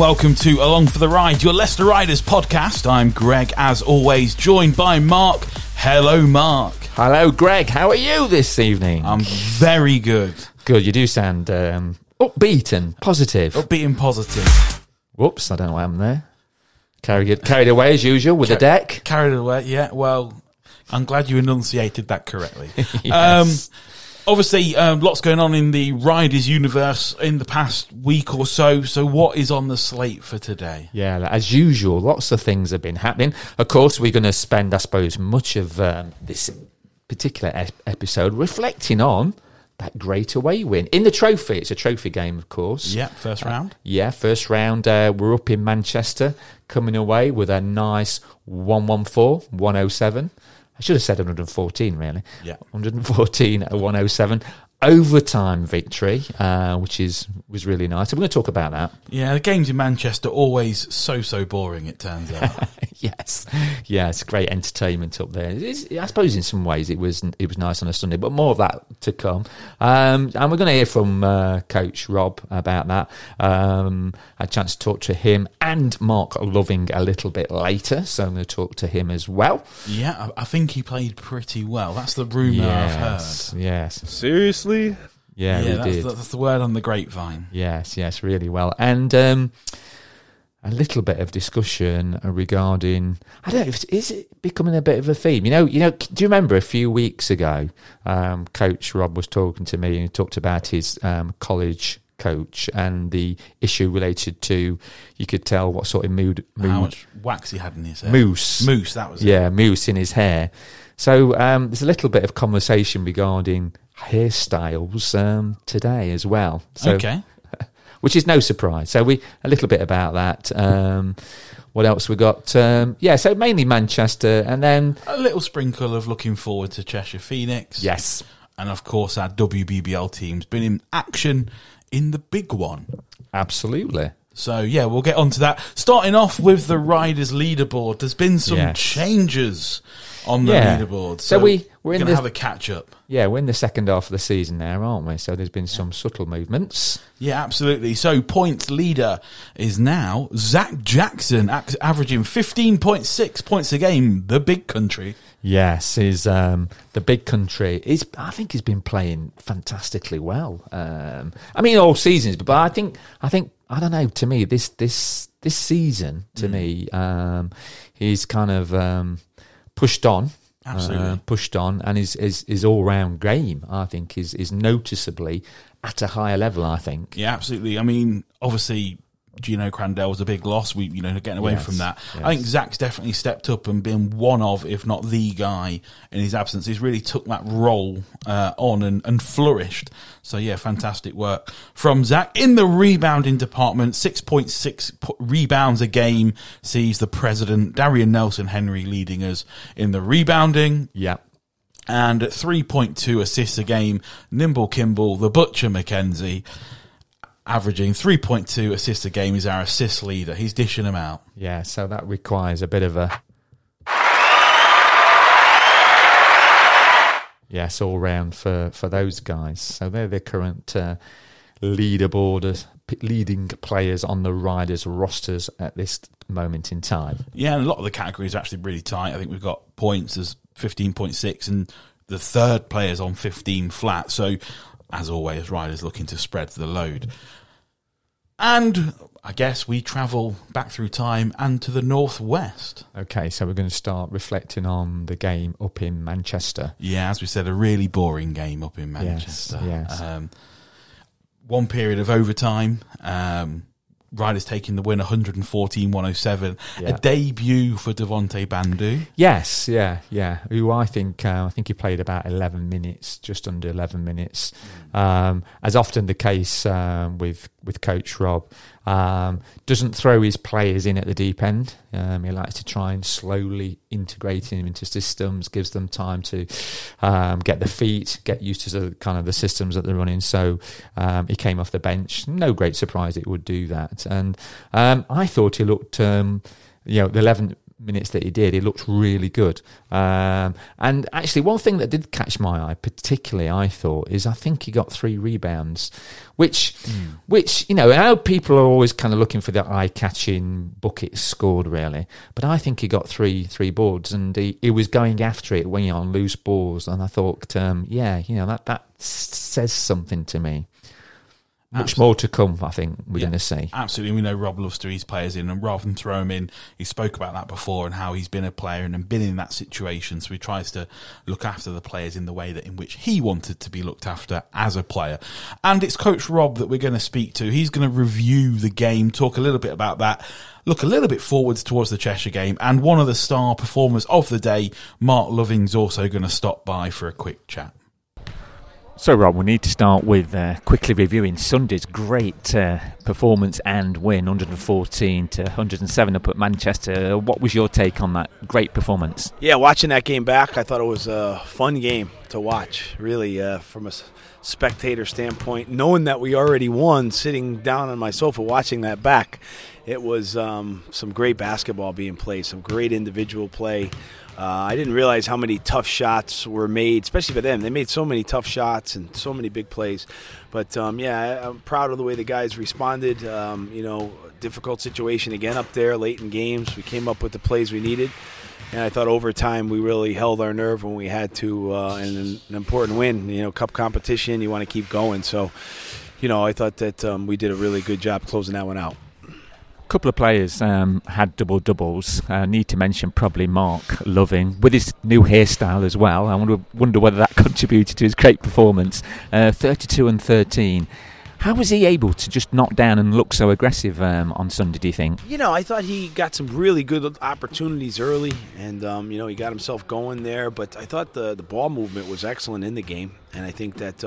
Welcome to Along for the Ride, your Leicester Riders podcast. I'm Greg, as always, joined by Mark. Hello, Mark. Hello, Greg. How are you this evening? I'm very good. good. You do sound um, upbeat and positive. Upbeat and positive. Whoops, I don't know why I'm there. Carried, carried away as usual with the deck. Carried away, yeah. Well, I'm glad you enunciated that correctly. Yes. Um, obviously, um, lots going on in the Riders universe in the past week or so. So, what is on the slate for today? Yeah, as usual, lots of things have been happening. Of course, we're going to spend, I suppose, much of um, this particular ep- episode reflecting on that great away win in the trophy. It's a trophy game, of course. Yeah, first round. Yeah, first round. Uh, we're up in Manchester, coming away with a nice 114, 107. I should have said 114, really. Yeah. 114 at 107. Overtime victory, uh, which is was really nice. And we're going to talk about that. Yeah, the games in Manchester always so so boring. It turns out. yes, yeah, it's great entertainment up there. It's, I suppose in some ways it was it was nice on a Sunday, but more of that to come. Um, and we're going to hear from uh, Coach Rob about that. Um, I had a chance to talk to him and Marc Loving a little bit later, so I'm going to talk to him as well. yeah, I, I think he played pretty well. That's the rumor I've heard. Yes, yes, Seriously? yeah, Yeah, we that's did. the, that's the word on the grapevine. Yes, yes, really well. And um, a little bit of discussion regarding I don't know if is it becoming a bit of a theme. You know, you know. Do you remember a few weeks ago, um, Coach Rob was talking to me and he talked about his um, college coach and the issue related to you could tell what sort of mood, mood How much wax he had in his hair. moose Moose, that was it. yeah, mousse in his hair. So um, there's a little bit of conversation regarding hairstyles um, today as well. So, okay. which is no surprise. So we a little bit about that. Um, what else we got? Um, yeah, so mainly Manchester, and then A little sprinkle of looking forward to Cheshire Phoenix. yes, And of course, our WBBL team's been in action in the big one. absolutely. So, yeah, we'll get on to that. Starting off with the Riders leaderboard, there's been some Yes. changes on the Yeah. leaderboard. So we- we're we're in going to have a catch up. Yeah, we're in the second half of the season now, aren't we? So there's been some subtle movements. Yeah, absolutely. So, points leader is now Zach Jackson, averaging 15.6 points a game, the big country. Yes, is um, the big country. Is I think he's been playing fantastically well. Um, I mean, all seasons, but I think I think I don't know. To me, this this this season, to me, um, he's kind of um, pushed on. Absolutely. uh, pushed on, and his his, his all round game, I think, is is noticeably at a higher level. I think. Yeah, absolutely. I mean, obviously, Geno Crandall was a big loss. We, you know, getting away Yes, from that. yes. I think Zach's definitely stepped up and been one of, if not the guy in his absence. He's really took that role uh, on and, and flourished. So yeah, fantastic work from Zach in the rebounding department. Six point six rebounds a game sees the president Darien Nelson Henry leading us in the rebounding Yeah. and at 3.2 assists a game, Nimble Kimbal, the Butcher Mackenzie, averaging 3.2 assists a game, is our assist leader. He's dishing them out. Yeah, so that requires a bit of a yes all round for for those guys. So they're the current uh, leaderboard p- leading players on the riders rosters at this moment in time. Yeah, and a lot of the categories are actually really tight. I think we've got points as 15.6, and the third player's on 15 flat. So, as always, riders looking to spread the load. And I guess we travel back through time and to the northwest. Okay, so we're going to start reflecting on the game up in Manchester. Yeah, as we said, a really boring game up in Manchester. yes. Um, one period of overtime. Um, Riders taking the win 114 107. Yeah. A debut for Devonte Bandoo. Yes, yeah, yeah. Who I think uh, I think he played about eleven minutes, just under eleven minutes. Um, as often the case um, with with Coach Rob, um, doesn't throw his players in at the deep end. Um, he likes to try and slowly integrate them into systems, gives them time to um, get their feet, get used to the kind of the systems that they're running. So um, he came off the bench. No great surprise it would do that. And um, I thought he looked, um, you know, the eleven minutes that he did, he looked really good. Um, and actually, one thing that did catch my eye, particularly, I thought, is I think he got three rebounds, which, mm. which you know, how people are always kind of looking for the eye-catching buckets scored, really. But I think he got three three boards, and he, he was going after it when he on loose balls. And I thought, um, yeah, you know, that that says something to me. Much absolutely. more to come, I think, we're yeah, going to see. Absolutely. We know Rob loves to ease players in, and rather than throw him in, he spoke about that before and how he's been a player and been in that situation. So he tries to look after the players in the way that in which he wanted to be looked after as a player. And it's Coach Rob that we're going to speak to. He's going to review the game, talk a little bit about that look a little bit forwards towards the Cheshire game, and one of the star performers of the day, Marc Loving's also going to stop by for a quick chat. So, Rob, we need to start with uh, quickly reviewing Sunday's great uh, performance and win 114 to 107 up at Manchester. What was your take on that great performance? Yeah, watching that game back, I thought it was a fun game to watch, really, uh, from a spectator standpoint. Knowing that we already won, sitting down on my sofa watching that back, it was um, some great basketball being played, some great individual play. Uh, I didn't realize how many tough shots were made, especially for them. They made so many tough shots and so many big plays. But um, yeah, I'm proud of the way the guys responded. Um, you know, difficult situation again up there late in games. We came up with the plays we needed. And I thought over time we really held our nerve when we had to, uh, and an, an important win. You know, cup competition, you want to keep going. So, you know, I thought that um, we did a really good job closing that one out couple of players um, had double doubles. I uh, need to mention probably Marc Loving with his new hairstyle as well. I wonder, wonder whether that contributed to his great performance. Uh, 32 and 13. How was he able to just knock down and look so aggressive um, on Sunday? Do you think? You know, I thought he got some really good opportunities early, and um, you know he got himself going there. But I thought the the ball movement was excellent in the game, and I think that.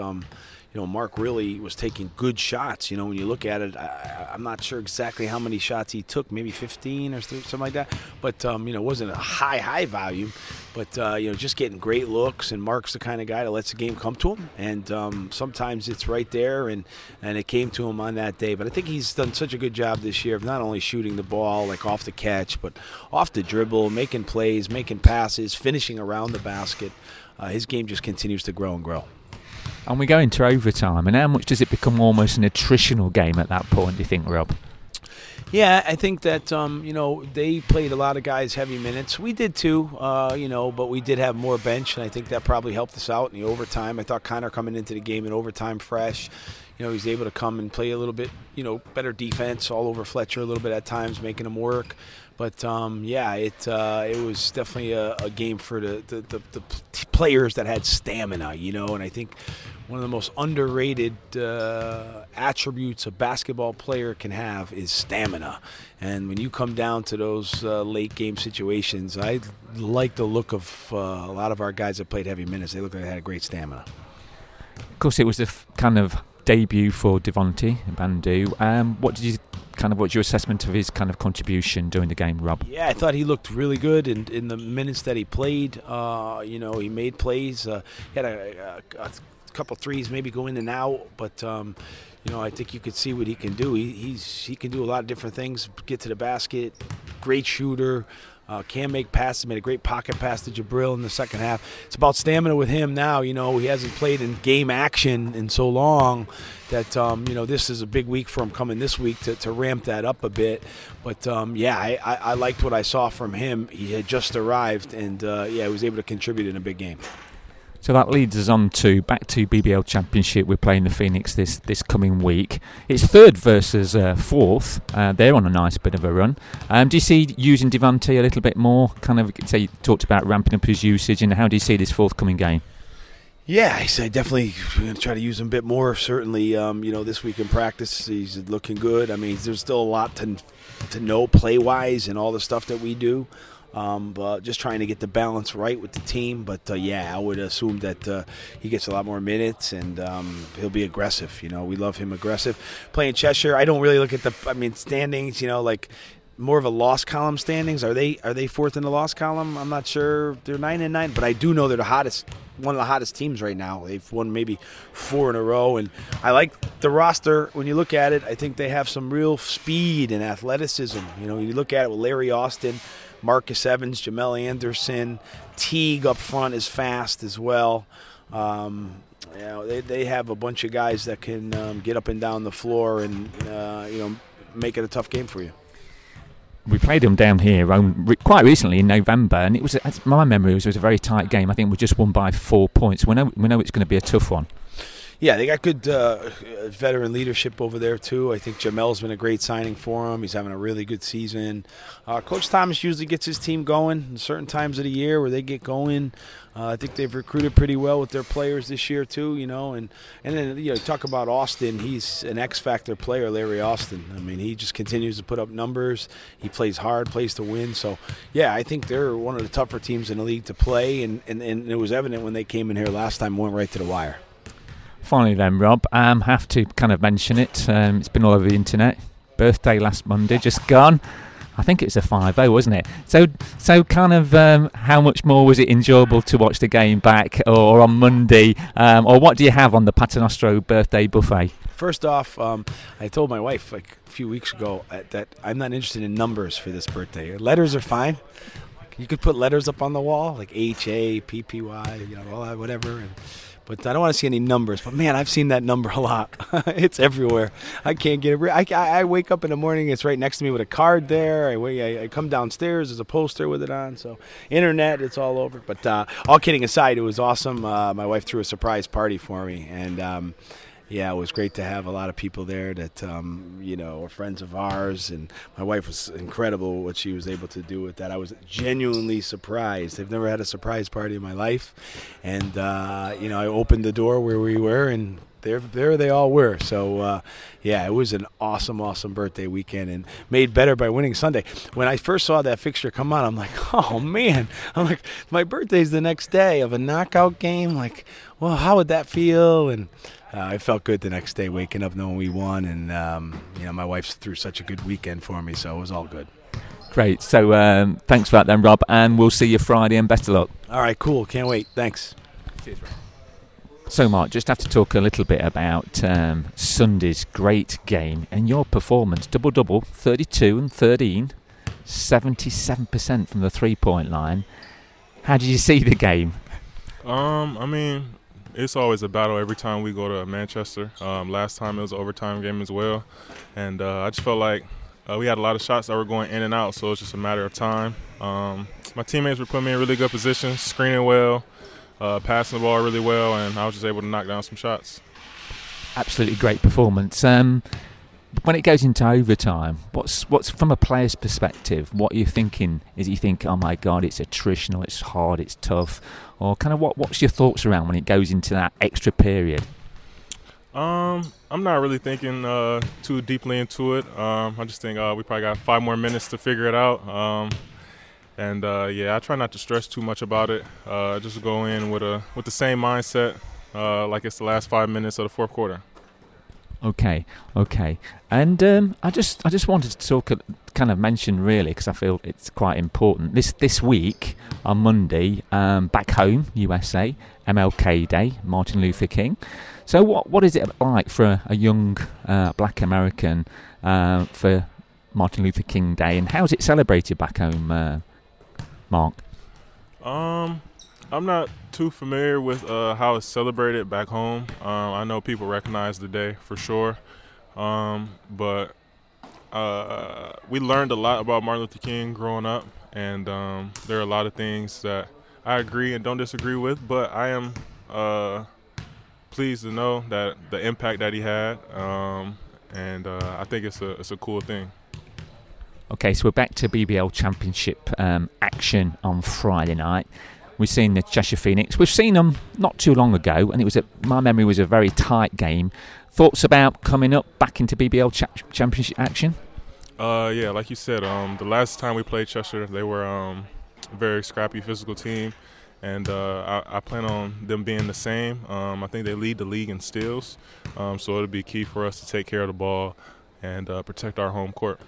You know, Marc really was taking good shots. You know, when you look at it, I, am not sure exactly how many shots he took, maybe 15 or something like that. But um, you know, it wasn't a high, high volume. But uh, you know, just getting great looks, and Marc's the kind of guy that lets the game come to him. And um, sometimes it's right there, and and it came to him on that day. But I think he's done such a good job this year of not only shooting the ball like off the catch, but off the dribble, making plays, making passes, finishing around the basket. Uh, his game just continues to grow and grow. And we go into overtime, and how much does it become almost an attritional game at that point, do you think, Rob? Yeah, I think that um, you know they played a lot of guys heavy minutes. We did too, uh, you know, but we did have more bench, and I think that probably helped us out in the overtime. I thought Connor coming into the game in overtime fresh, you know, he's able to come and play a little bit, you know, better defense all over Fletcher a little bit at times, making him work. But um, yeah, it uh, it was definitely a, a game for the, the, the, the, players that had stamina, you know, and I think one of the most underrated uh, attributes a basketball player can have is stamina. And when you come down to those uh, late game situations, I like the look of uh, a lot of our guys that played heavy minutes. They look like they had great stamina. Of course, it was a f- kind of debut for Devonte Bandoo. Um, what did you kind of what's your assessment of his kind of contribution during the game, Rob? Yeah, I thought he looked really good in, in the minutes that he played. Uh, you know, he made plays. Uh, he had a, a, a couple threes maybe go in and out, but um, you know I think you could see what he can do. He, he's he can do a lot of different things. Get to the basket, great shooter. Uh, can make passes. Made a great pocket pass to Jabril in the second half. It's about stamina with him now. You know he hasn't played in game action in so long that um, you know this is a big week for him coming this week to, to ramp that up a bit. But um, yeah, I, I, I, liked what I saw from him. He had just arrived and uh, yeah, he was able to contribute in a big game. So that leads us on to back to BBL Championship. We're playing the Phoenix this, this coming week. It's third versus uh, fourth. Uh, they're on a nice bit of a run. Um, do you see using Devonte a little bit more? Kind of say you talked about ramping up his usage, and how do you see this forthcoming game? Yeah, I said definitely going to try to use him a bit more. Certainly, um, you know, this week in practice, he's looking good. I mean, there's still a lot to to know play wise and all the stuff that we do. Um, but just trying to get the balance right with the team. But uh, yeah, I would assume that uh, he gets a lot more minutes and um, he'll be aggressive. You know, we love him aggressive. Playing Cheshire, I don't really look at the. I mean, standings. You know, like more of a loss column standings. Are they are they fourth in the loss column? I'm not sure. They're nine and nine, but I do know they're the hottest, one of the hottest teams right now. They've won maybe four in a row, and I like the roster. When you look at it, I think they have some real speed and athleticism. You know, you look at it with Larry Austin Marcus Evans, Jamell Anderson, Teague up front is fast as well. Um, you know, they, they have a bunch of guys that can um, get up and down the floor and uh, you know make it a tough game for you. We played them down here um, quite recently in November, and it was my memory was it was a very tight game. I think we just won by four points. We know we know it's going to be a tough one. Yeah, they got good uh, veteran leadership over there too. I think Jamell's been a great signing for him. He's having a really good season. Uh, Coach Thomas usually gets his team going in certain times of the year where they get going. Uh, I think they've recruited pretty well with their players this year too. You know, and and then you know talk about Austin. He's an X factor player, Larry Austin. I mean, he just continues to put up numbers. He plays hard, plays to win. So yeah, I think they're one of the tougher teams in the league to play, and and, and it was evident when they came in here last time, went right to the wire. Finally, then, Rob, I um, have to kind of mention it. Um, it's been all over the internet. Birthday last Monday, just gone. I think it's a 5 0, wasn't it? So, so kind of um, how much more was it enjoyable to watch the game back or, on Monday? Um, or what do you have on the Paternoster birthday buffet? First off, um, I told my wife like a few weeks ago uh, that I'm not interested in numbers for this birthday. Letters are fine. You could put letters up on the wall, like H A P P Y, you know, all that, whatever. And but I don't want to see any numbers. But man, I've seen that number a lot. it's everywhere. I can't get it. I, I, wake up in the morning, it's right next to me with a card there. I, I, I come downstairs, there's a poster with it on. So internet, it's all over. But uh, all kidding aside, it was awesome. Uh, my wife threw a surprise party for me, and. Um, yeah, it was great to have a lot of people there that um, you know are friends of ours, and my wife was incredible what she was able to do with that. I was genuinely surprised. I've never had a surprise party in my life, and uh, you know I opened the door where we were, and there there they all were. So uh, yeah, it was an awesome, awesome birthday weekend, and made better by winning Sunday. When I first saw that fixture come on, I'm like, oh man, I'm like, my birthday's the next day of a knockout game. Like, well, how would that feel? And uh, I felt good the next day, waking up knowing we won, and um, you know my wife threw such a good weekend for me, so it was all good. Great. So um, thanks for that, then, Rob, and we'll see you Friday, and best of luck. All right, cool. Can't wait. Thanks. Cheers, Rob. So, Mark, just have to talk a little bit about um, Sunday's great game and your performance. Double double, 32 and 13, 77% from the three point line. How did you see the game? Um, I mean, it's always a battle every time we go to Manchester. Um, last time it was an overtime game as well, and uh, I just felt like uh, we had a lot of shots that were going in and out, so it's just a matter of time. Um, my teammates were putting me in really good positions, screening well, uh, passing the ball really well, and I was just able to knock down some shots. Absolutely great performance. Um, when it goes into overtime, what's what's from a player's perspective? What are you thinking? Is you think, oh my god, it's attritional, it's hard, it's tough, or kind of what what's your thoughts around when it goes into that extra period? Um, I'm not really thinking uh, too deeply into it. Um, I just think uh, we probably got five more minutes to figure it out. Um, and uh, yeah, I try not to stress too much about it. Uh, just go in with a with the same mindset, uh, like it's the last five minutes of the fourth quarter. Okay, okay, and um, I just I just wanted to talk, kind of mention really because I feel it's quite important. This this week on Monday, um, back home USA, MLK Day, Martin Luther King. So what what is it like for a, a young uh, Black American uh, for Martin Luther King Day, and how is it celebrated back home, uh, Mark? Um, I'm not too familiar with uh, how it's celebrated back home. Um, I know people recognize the day for sure, um, but uh, we learned a lot about Martin Luther King growing up, and um, there are a lot of things that I agree and don't disagree with. But I am uh, pleased to know that the impact that he had, um, and uh, I think it's a it's a cool thing. Okay, so we're back to BBL Championship um, action on Friday night. We've seen the Cheshire Phoenix. We've seen them not too long ago, and it was a, my memory was a very tight game. Thoughts about coming up back into BBL cha- Championship action? Uh, yeah, like you said, um, the last time we played Cheshire, they were um, a very scrappy physical team, and uh, I, I, plan on them being the same. Um, I think they lead the league in steals, um, so it'll be key for us to take care of the ball and uh, protect our home court.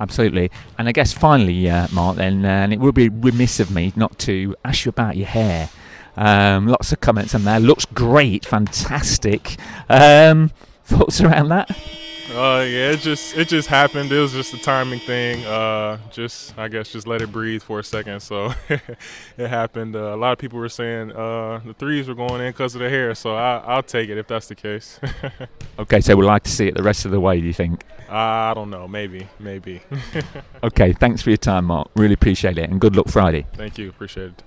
Absolutely. And I guess finally, uh, Mark, then, uh, and it would be remiss of me not to ask you about your hair. Um, lots of comments on there. Looks great, fantastic. Um, thoughts around that? Uh, yeah, it just it just happened. It was just a timing thing. Uh, just I guess just let it breathe for a second. So it happened. Uh, a lot of people were saying uh, the threes were going in because of the hair. So I, I'll take it if that's the case. Okay, so we'd like to see it the rest of the way. Do you think? I don't know. Maybe, maybe. Okay, thanks for your time, Mark. Really appreciate it, and good luck Friday. Thank you. Appreciate it.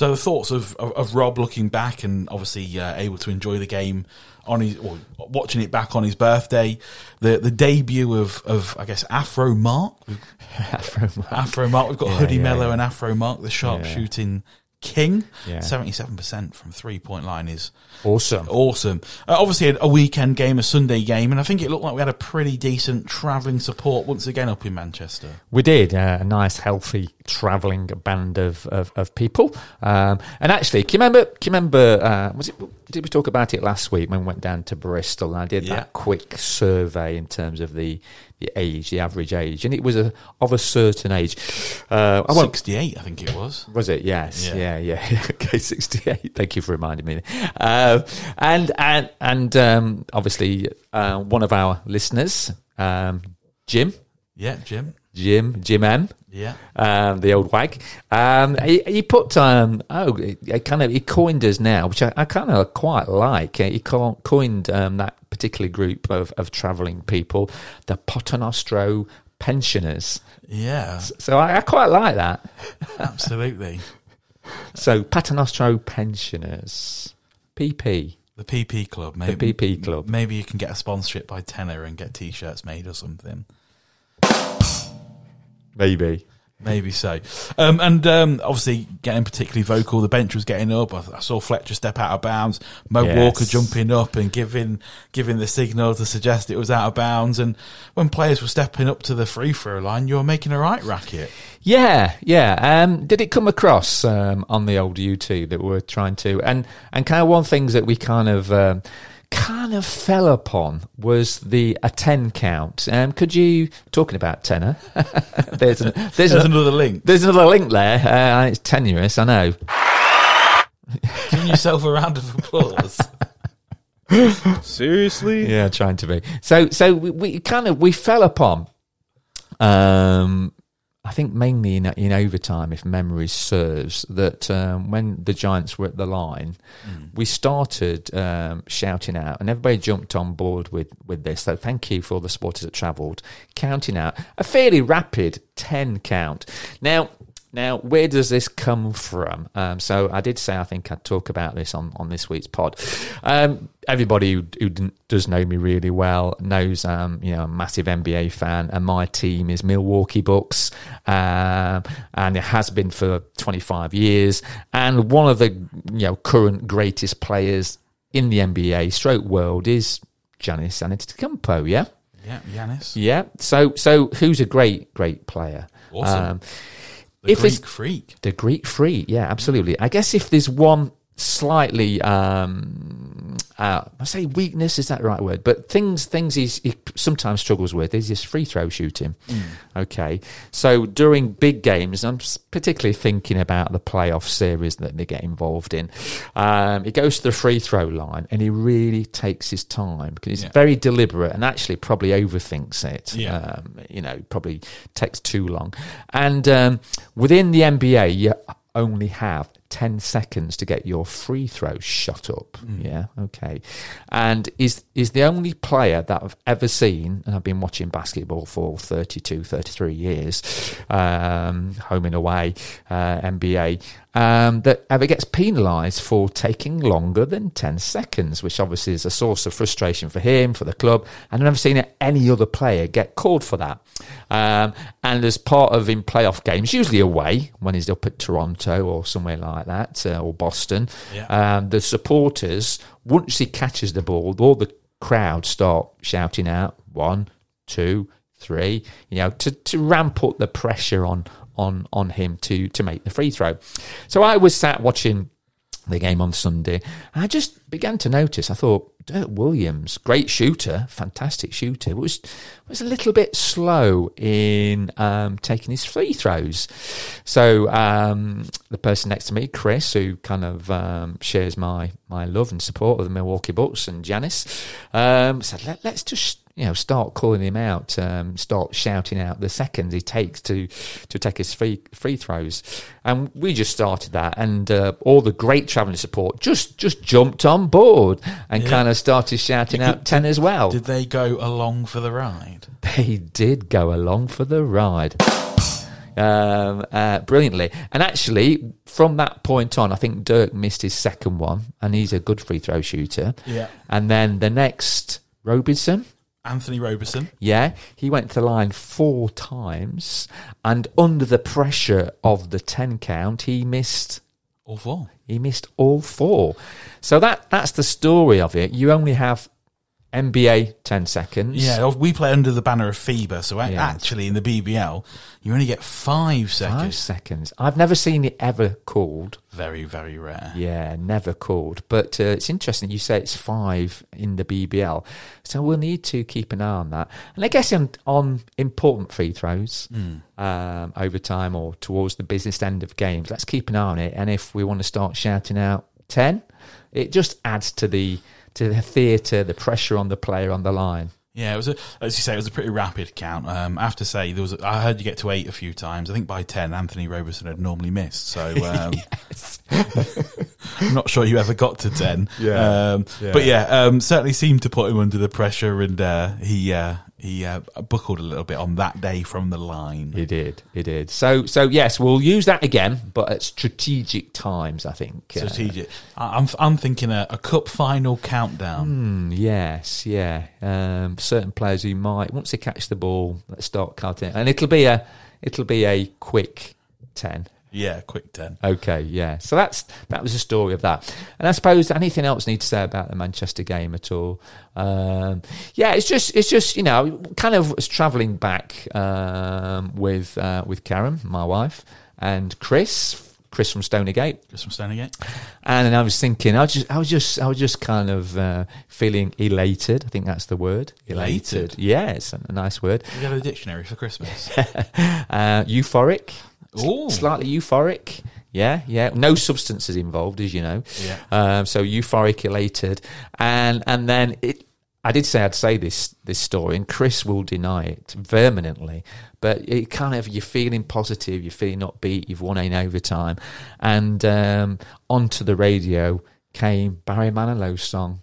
So the thoughts of, of, of Rob looking back and obviously uh, able to enjoy the game on his or watching it back on his birthday, the the debut of of I guess Afro Mark, Afro Mark. We've got Yeah, Hoodie yeah, Mello yeah. and Afro Mark, the sharpshooting king. Yeah. Seventy seven percent from three point line is Awesome. awesome. Uh, obviously, a weekend game, a Sunday game, and I think it looked like we had a pretty decent travelling support once again up in Manchester. We did uh, a nice, healthy, travelling band of of, of people. Um, and actually, can you remember? Can you remember? Uh, was it? Did we talk about it last week when we went down to Bristol? And I did Yeah. that quick survey in terms of the the age, the average age, and it was a of a certain age. Uh, I won't Sixty eight, I think it was. Was it? Yes. Yeah. Yeah. Yeah. okay. Sixty-eight. Thank you for reminding me. Uh, and and and um, obviously uh, one of our listeners, um, Jim, Yeah, Jim. Jim, Jim M. Yeah. Um, the old wag. Um, he, he put um, oh, he, he kind of he coined us now, which I, I kind of quite like. Uh, He co- coined um, that particular group of, of travelling people, the Poternostro pensioners. Yeah, So I, I quite like that. absolutely. So Paternostro pensioners, PP, The PP Club, maybe. the PP club. Maybe you can get a sponsorship by Tena and get T-shirts made or something. Maybe. Maybe so. Um, and um, obviously, getting particularly vocal. The bench was getting up. I, I saw Fletcher step out of bounds. Mo Yes. Walker jumping up and giving giving the signal to suggest it was out of bounds. And when players were stepping up to the free throw line, you were making a right racket. Yeah, yeah. Um, did it come across um, on the old YouTube that we're trying to and and kind of one things that we kind of um, kind of fell upon was the a ten count. Um, could you talking about Tena? there's an, there's, There's an, another link. there's another link there. Uh, it's tenuous, I know. Giving yourself a round of applause. Seriously? Yeah, trying to be. So so we, we kind of we fell upon um I think mainly in in overtime, if memory serves, that um, when the Giants were at the line, we started um, shouting out, and everybody jumped on board with with this. So thank you for all the supporters that travelled, counting out a fairly rapid ten count. Now. Now, where does this come from? Um, so, I did say I think I'd talk about this on, on this week's pod. Um, everybody who, who does know me really well knows um, you know I'm a massive NBA fan, and my team is Milwaukee Bucks, um, and it has been for 25 years. And one of the you know current greatest players in the NBA stroke world is Giannis Antetokounmpo. Yeah, yeah, Yanis. yeah. So, so who's a great great player? Awesome. The if Greek freak. the Greek freak, yeah, absolutely. I guess if there's one slightly, um, uh, I say weakness is that the right word, but things things he's, he sometimes struggles with is his free throw shooting. Okay, so during big games, I'm particularly thinking about the playoff series that they get involved in. Um, he goes to the free throw line and he really takes his time because he's Yeah. very deliberate and actually probably overthinks it. Yeah. Um, you know, probably takes too long. And um, within the NBA, you only have 10 seconds to get your free throw shot up. Yeah, okay. And is is the only player that I've ever seen, and I've been watching basketball for 32, 33 years, um, home and away, uh, NBA, um, that ever gets penalised for taking longer than 10 seconds, which obviously is a source of frustration for him, for the club. And I've never seen any other player get called for that. Um, and as part of in playoff games, usually away, when he's up at Toronto or somewhere like that, uh, or Boston, Yeah. um, the supporters, once he catches the ball, all the crowd start shouting out one, two, three, you know, to, to ramp up the pressure on on on him to to make the free throw. So I was sat watching the game on Sunday. I just began to notice. I thought Dirk Williams, great shooter, fantastic shooter, was was a little bit slow in um, taking his free throws. So um, the person next to me, Chris, who kind of um, shares my my love and support of the Milwaukee Bucks and Janice, um, said, Let, "Let's just." You know, start calling him out, um, start shouting out the seconds he takes to to take his free free throws, and we just started that, and uh, all the great travelling support just just jumped on board and Yeah. kind of started shouting out ten as well. Did they go along for the ride? They did go along for the ride. Um, uh, brilliantly, and actually, from that point on, I think Dirk missed his second one, and he's a good free throw shooter. Yeah. And then the next, Robinson, Anthony Roberson. yeah, he went to the line four times, and under the pressure of the ten count, he missed. All four. He missed all four. So that that's the story of it. You only have NBA ten seconds. Yeah, we play under the banner of FIBA, so Yeah. actually in the BBL, you only get five seconds. Five seconds. I've never seen it ever called. Very, very rare. Yeah, never called. But uh, it's interesting you say it's five in the BBL. So we'll need to keep an eye on that. And I guess on, on important free throws um, over time or towards the business end of games, let's keep an eye on it. And if we want to start shouting out 10, it just adds to the to the theatre, the pressure on the player on the line. Yeah, it was a, as you say, it was a pretty rapid count. Um, I have to say, there was. A, I heard you get to eight a few times. I think by ten, Anthony Roberson had normally missed. So um, I'm not sure you ever got to ten. Yeah. Um, Yeah. but yeah, um, certainly seemed to put him under the pressure, and uh, he uh, he uh, buckled a little bit on that day from the line. He did, he did. So, so yes, we'll use that again, but at strategic times, I think. Uh, Strategic. I- I'm I'm thinking a, a cup final countdown. Mm, yes, yeah. Um, certain players who might once they catch the ball, let's start counting, and it'll be a it'll be a quick ten. Yeah, quick ten. Okay, yeah. So that's that was the story of that. And I suppose anything else need to say about the Manchester game at all? Um, yeah, it's just it's just you know kind of was travelling back um, with uh, with Karen, my wife, and Chris. Chris from Stoneygate, Just from Stoneygate. and I was thinking, I was just, I was just, I was just kind of uh, feeling elated. I think that's the word. Elated? Yeah, it's a, nice word. We got a dictionary for Christmas. Uh, euphoric. Ooh. Slightly euphoric. Yeah, yeah. No substances involved, as you know. Yeah. Um, so euphoric, elated, and and then it. I did say I'd say this this story, and Chris will deny it vehemently. But it kind of you're feeling positive, you're feeling upbeat, you've won in overtime, and um, onto the radio came Barry Manilow's song.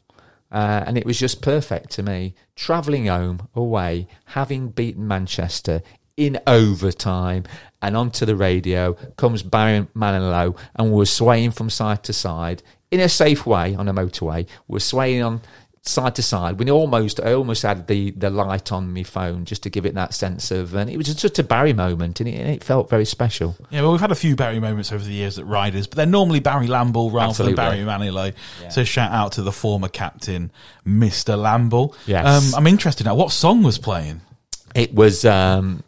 Uh, and it was just perfect to me. Travelling home, away, having beaten Manchester in overtime, and onto the radio comes Barry Manilow, and we're swaying from side to side in a safe way on a motorway. We're swaying on side to side. We almost, I almost had the the light on my phone just to give it that sense of, and it was just a Barry moment, and it, and it felt very special. Yeah, well, we've had a few Barry moments over the years at Riders, but they're normally Barry Lamble rather Absolutely. than Barry Manilow. So shout out to the former captain, Mr. Lamble. Yes. Um, I'm interested now. What song was playing? It was um,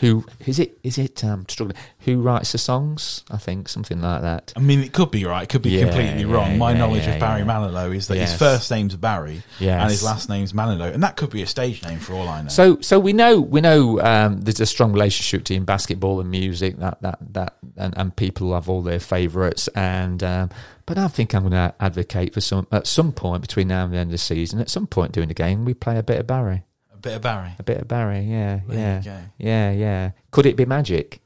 who is it? Is it um, struggling? Who writes the songs? I think something like that. I mean, it could be right. It could be Yeah, completely yeah, wrong. My yeah, knowledge of Barry. Manilow is that Yes. his first name's Barry Yes. and his last name's Manilow, and that could be a stage name for all I know. So, so we know we know um, there's a strong relationship between basketball and music. That that that, and, and people have all their favourites. And um, but I think I'm going to advocate for some at some point between now and the end of the season. At some point during the game, we play a bit of Barry, a bit of Barry. a bit of Barry. Yeah, There yeah, you go. yeah, yeah. Could it be magic?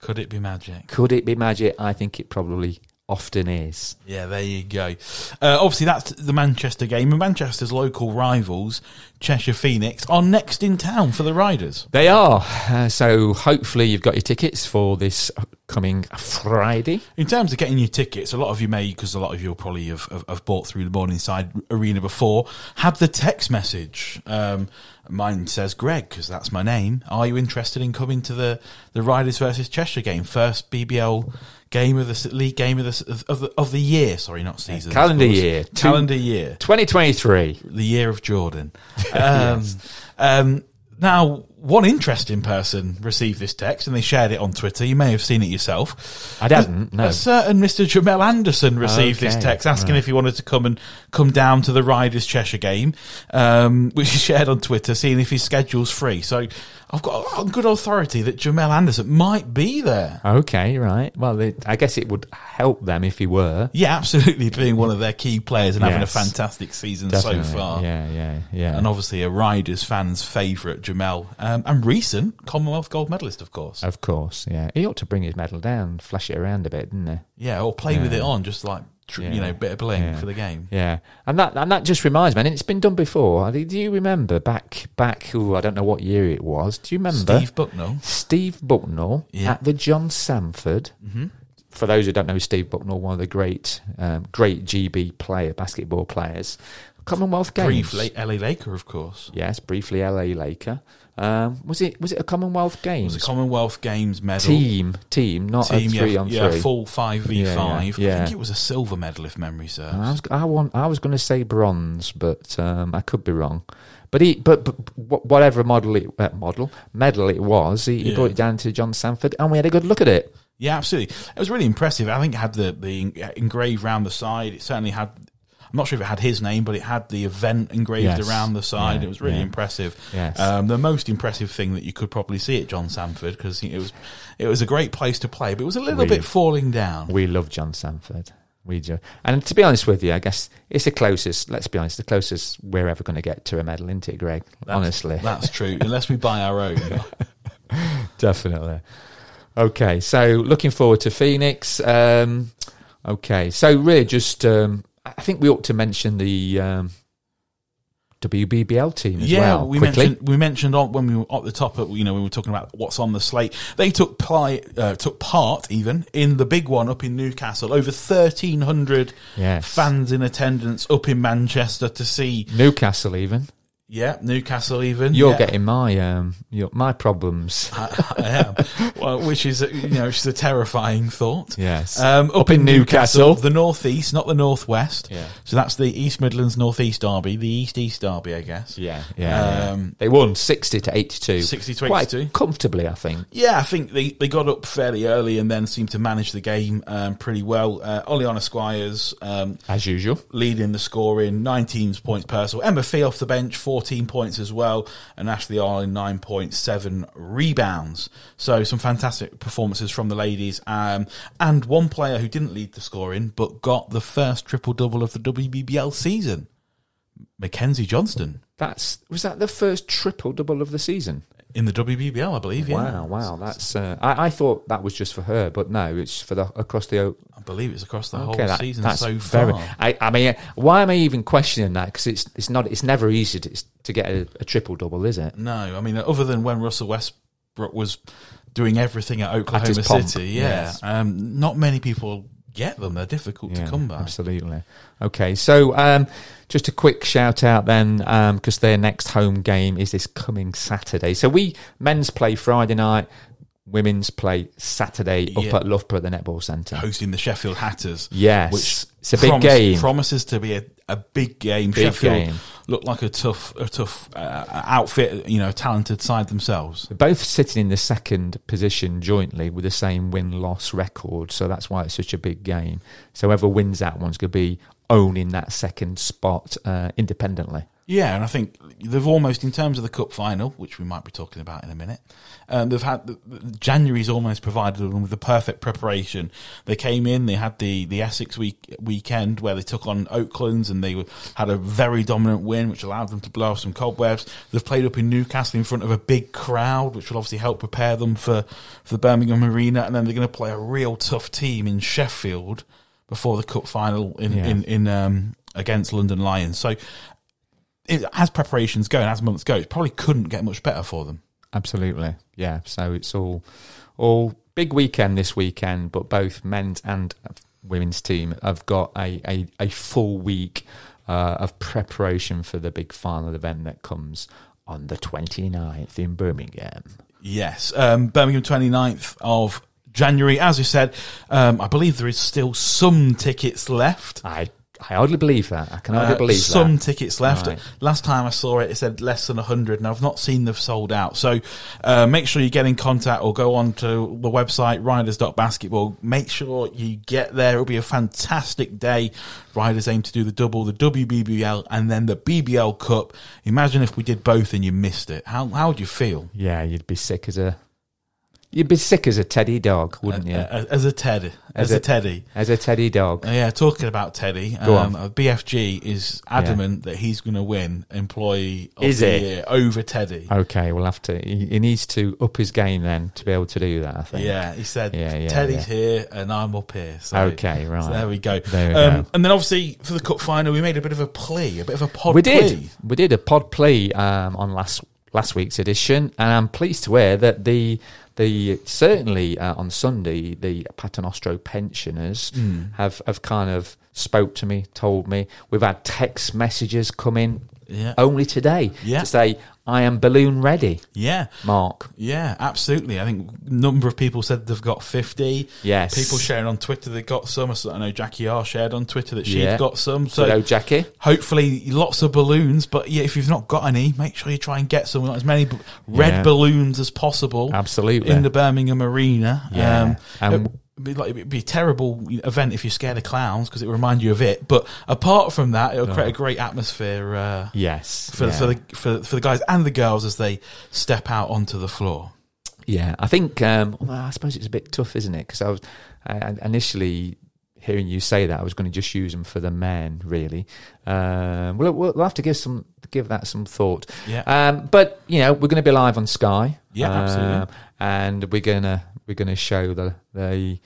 Could it be magic? Could it be magic? I think it probably often is. Yeah, there you go. Uh, obviously, that's the Manchester game, and Manchester's local rivals, Cheshire Phoenix, are next in town for the Riders. They are. Uh, so hopefully you've got your tickets for this coming Friday. In terms of getting your tickets, a lot of you may, because a lot of you probably have, have, have bought through the Morningside Arena before, had the text message. Um, mine says Greg, because that's my name. Are you interested in coming to the, the Riders versus Cheshire game? First BBL game of the league game of the, of, the, of the year. Sorry, not season. Calendar year. Calendar year. 2023. the year of Jordan. Um, um, now one interesting person received this text and they shared it on Twitter. You may have seen it yourself. I didn't, no. A certain Mr. Jamell Anderson received this text asking right. if he wanted to come and come down to the Riders Cheshire game, um, which he shared on Twitter, seeing if his schedule's free. So I've got on good authority that Jamell Anderson might be there. Okay, right. Well, it, I guess it would help them if he were. Yeah, absolutely, being one of their key players and having a fantastic season Definitely. so far. Yeah, yeah, yeah. And obviously a Riders fan's favourite, Jamell, um, and recent Commonwealth gold medalist, of course. of course, yeah. He ought to bring his medal down, flash it around a bit, didn't he? Yeah, or play with it on, just like tr- Yeah. you know, bit of bling Yeah. for the game. Yeah, and that and that just reminds me, and it's been done before. Do you remember back back? Ooh, I don't know what year it was. Do you remember Steve Bucknall. Steve Bucknall Yeah. at the John Sandford? Mm-hmm. For those who don't know, Steve Bucknall, one of the great um, great GB player basketball players, Commonwealth Games. Briefly, LA Laker, of course. yes, briefly LA Laker. Um, was it was it a Commonwealth It Games? was a Commonwealth Games medal. team team, not Team, a three yeah, on yeah, three. full five v five. Yeah, yeah, I think it was a silver medal, if memory serves. I was I want I was going to say bronze, but um, I could be wrong. But he, but, but whatever model it uh, model medal it was, he, he brought it down to John Sandford, and we had a good look at it. Yeah, absolutely. It was really impressive. I think it had the the engraved round the side. It certainly had. I'm not sure if it had his name, but it had the event engraved Yes. around the side. Yeah, it was really yeah. impressive. Yes. Um, the most impressive thing that you could probably see at John Sandford because it was it was a great place to play, but it was a little We- bit falling down. We love John Sandford. We do. And to be honest with you, I guess it's the closest. Let's be honest, the closest we're ever going to get to a medal, isn't it, Greg? That's- Honestly, that's true. Unless we buy our own. definitely. Okay, so looking forward to Phoenix. Um, okay, so really, just um, I think we ought to mention the um, WBBL team as yeah, well. we quickly. mentioned we mentioned on, when we were at the top of you know we were talking about what's on the slate. They took pli uh, took part even in the big one up in Newcastle. Over thirteen hundred Yes. fans in attendance up in Manchester to see. Newcastle, even Yeah, Newcastle even. you're yeah. getting my um, your, my problems. I, I am. well, which is uh, you know which is a terrifying thought. Yes, Um, up, Up in in Newcastle, Newcastle. the northeast, not the northwest. Yeah. So that's the East Midlands Northeast Derby, the East East Derby, I guess. yeah, yeah. Um, yeah. They won sixty to eighty-two, 60 to quite 82. comfortably, I think. Yeah, I think they, they got up fairly early and then seemed to manage the game um, pretty well. Uh, Oleana Squires um, As usual. leading the scoring, 19 points personal. Emma Fee off the bench, 14 points as well. And Ashley Arlen, 9.7 rebounds. So some fantastic performances from the ladies. Um, and one player who didn't lead the scoring but got the first triple double of the WBBL season, Mackenzie Johnston. That's was that the first triple double of the season? In the WBBL, I believe, yeah. Wow, wow, that's. Uh, I, I thought that was just for her, but no, it's for the across the. I believe it's across the Okay, whole that- season that's so far. very. I, I mean, why am I even questioning that? Because it's it's not it's never easy to, to get a, a triple double, is it? No, I mean, other than when Russell Westbrook was doing everything at Oklahoma pomp, City, yeah, yes. um, not many people get them. They're difficult to come by. Absolutely. Okay, so um, just a quick shout out then, because their next home game is this coming Saturday. So we men's play Friday night, women's play Saturday up at Loughborough at the Netball Centre. Hosting the Sheffield Hatters, Yes, which it's a big promise- game. Promises to be a, a big game. Big Sheffield game. Look like a tough, a tough uh, outfit. You know, talented side themselves. Both sitting in the second position jointly with the same win loss record, so that's why it's such a big game. So whoever wins that one's going to be owning that second spot uh, independently. Yeah, and I think they've almost, in terms of the cup final, which we might be talking about in a minute, um, they've had the, the- January's almost provided them with the perfect preparation. They came in, they had the, the Essex week weekend where they took on Oaklands and they had a very dominant win, which allowed them to blow off some cobwebs. They've played up in Newcastle in front of a big crowd, which will obviously help prepare them for, for the Birmingham Arena, and then they're going to play a real tough team in Sheffield before the cup final in Yeah. in, in um, against London Lions. So as preparations go and as months go, it probably couldn't get much better for them. Absolutely, yeah. So it's all all big weekend this weekend, but both men's and women's team have got a a, a full week uh, of preparation for the big final event that comes on the 29th in Birmingham. Yes, um, Birmingham 29th of January. As we said, um, I believe there is still some tickets left. I I hardly believe that. I can hardly Uh, believe some that. tickets left. Right. Last time I saw it, it said less than 100, and I've not seen they've sold out. So uh, make sure you get in contact or go on to the website, riders.basketball. Make sure you get there. It'll be a fantastic day. Riders aim to do the double, the WBBL, and then the BBL Cup. Imagine if we did both and you missed it. How, how would you feel? Yeah, you'd be sick as a. You'd be sick as a teddy dog, wouldn't you? As a Ted, as, As a, a- Teddy. as a teddy dog. Uh, yeah, talking about Teddy, um, BFG is adamant that he's going to win Employee of Is the it? Year over Teddy. Okay, we'll have to. He, he needs to up his game then to be able to do that. I think. Yeah, he said Yeah, yeah, Teddy's here and I'm up here. So, Okay, right. so there we go. There we um, go. And then obviously for the cup final, we made a bit of a plea, a bit of a pod we plea. did. We did a pod plea um, on last last week's edition, and I'm pleased to hear that the the certainly uh, on Sunday the Paternostro pensioners Hmm. have have kind of spoke to me, told me we've had text messages come in Yeah. only today Yeah. to say I am balloon ready, Yeah. Mark. Yeah, absolutely. I think number of people said they've got 50. Yes. People sharing on Twitter they've got some. I know Jackie R shared on Twitter that she'd Yeah. got some. So Hello, Jackie. hopefully lots of balloons. But yeah, if you've not got any, make sure you try and get some. As many red Yeah. balloons as possible. Absolutely. In the Birmingham Arena. Yeah. Um, And- it'd be like it'd be a terrible event if you're scared of clowns because it remind you of it. But apart from that, it'll create a great atmosphere uh, Yes. for yeah. for the for, for the guys and the girls as they step out onto the floor. Yeah, I think. Um, well, I suppose it's a bit tough, isn't it? Because I was I, initially hearing you say that I was going to just use them for the men, really. Um, we'll, we'll have to give some give that some thought. Yeah. Um, but you know, we're going to be live on Sky. Yeah, absolutely. Um, and we're gonna we're gonna show the the.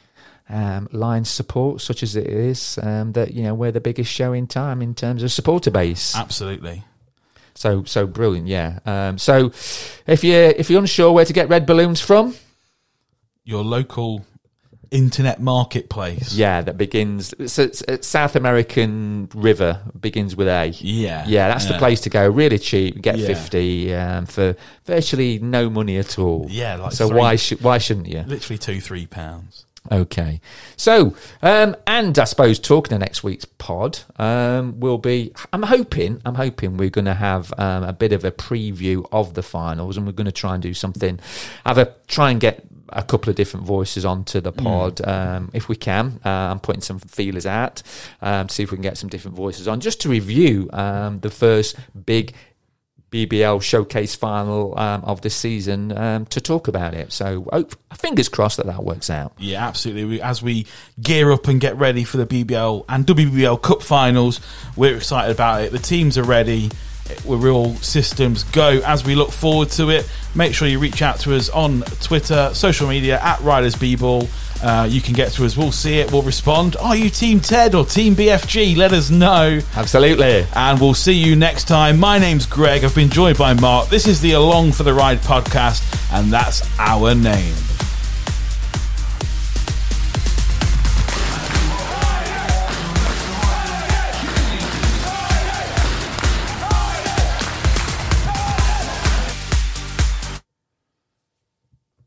Um, line support, such as it is, um, that you know we're the biggest show in time in terms of supporter base. Absolutely. So so brilliant, yeah. Um, so if you if you're unsure where to get red balloons from, Your local internet marketplace. Yeah, that begins. So South American River begins with A. Yeah. Yeah, that's the place to go. Really cheap. Get Yeah. fifty um, for virtually no money at all. Yeah, like so three- why should why shouldn't you? Literally two, three pounds. Okay. So, um, and I suppose talking to next week's pod, um, will be, I'm hoping, I'm hoping we're going to have um, a bit of a preview of the finals and we're going to try and do something, have a, try and get a couple of different voices onto the pod um, if we can. Uh, I'm putting some feelers out, um, see if we can get some different voices on just to review um, the first big BBL showcase final um, of the season um, to talk about it. So, oh, fingers crossed that that works out. Yeah, absolutely. We, as we gear up and get ready for the BBL and WBL Cup finals, we're excited about it. The teams are ready. We're all systems go as we look forward to it. Make sure you reach out to us on Twitter, social media at Riders B-Ball. Uh, you can get to us. We'll see it. We'll respond. Are you Team Ted or Team BFG? Let us know. Absolutely. And we'll see you next time. My name's Greg. I've been joined by Mark. This is the Along for the Ride podcast, and that's our name.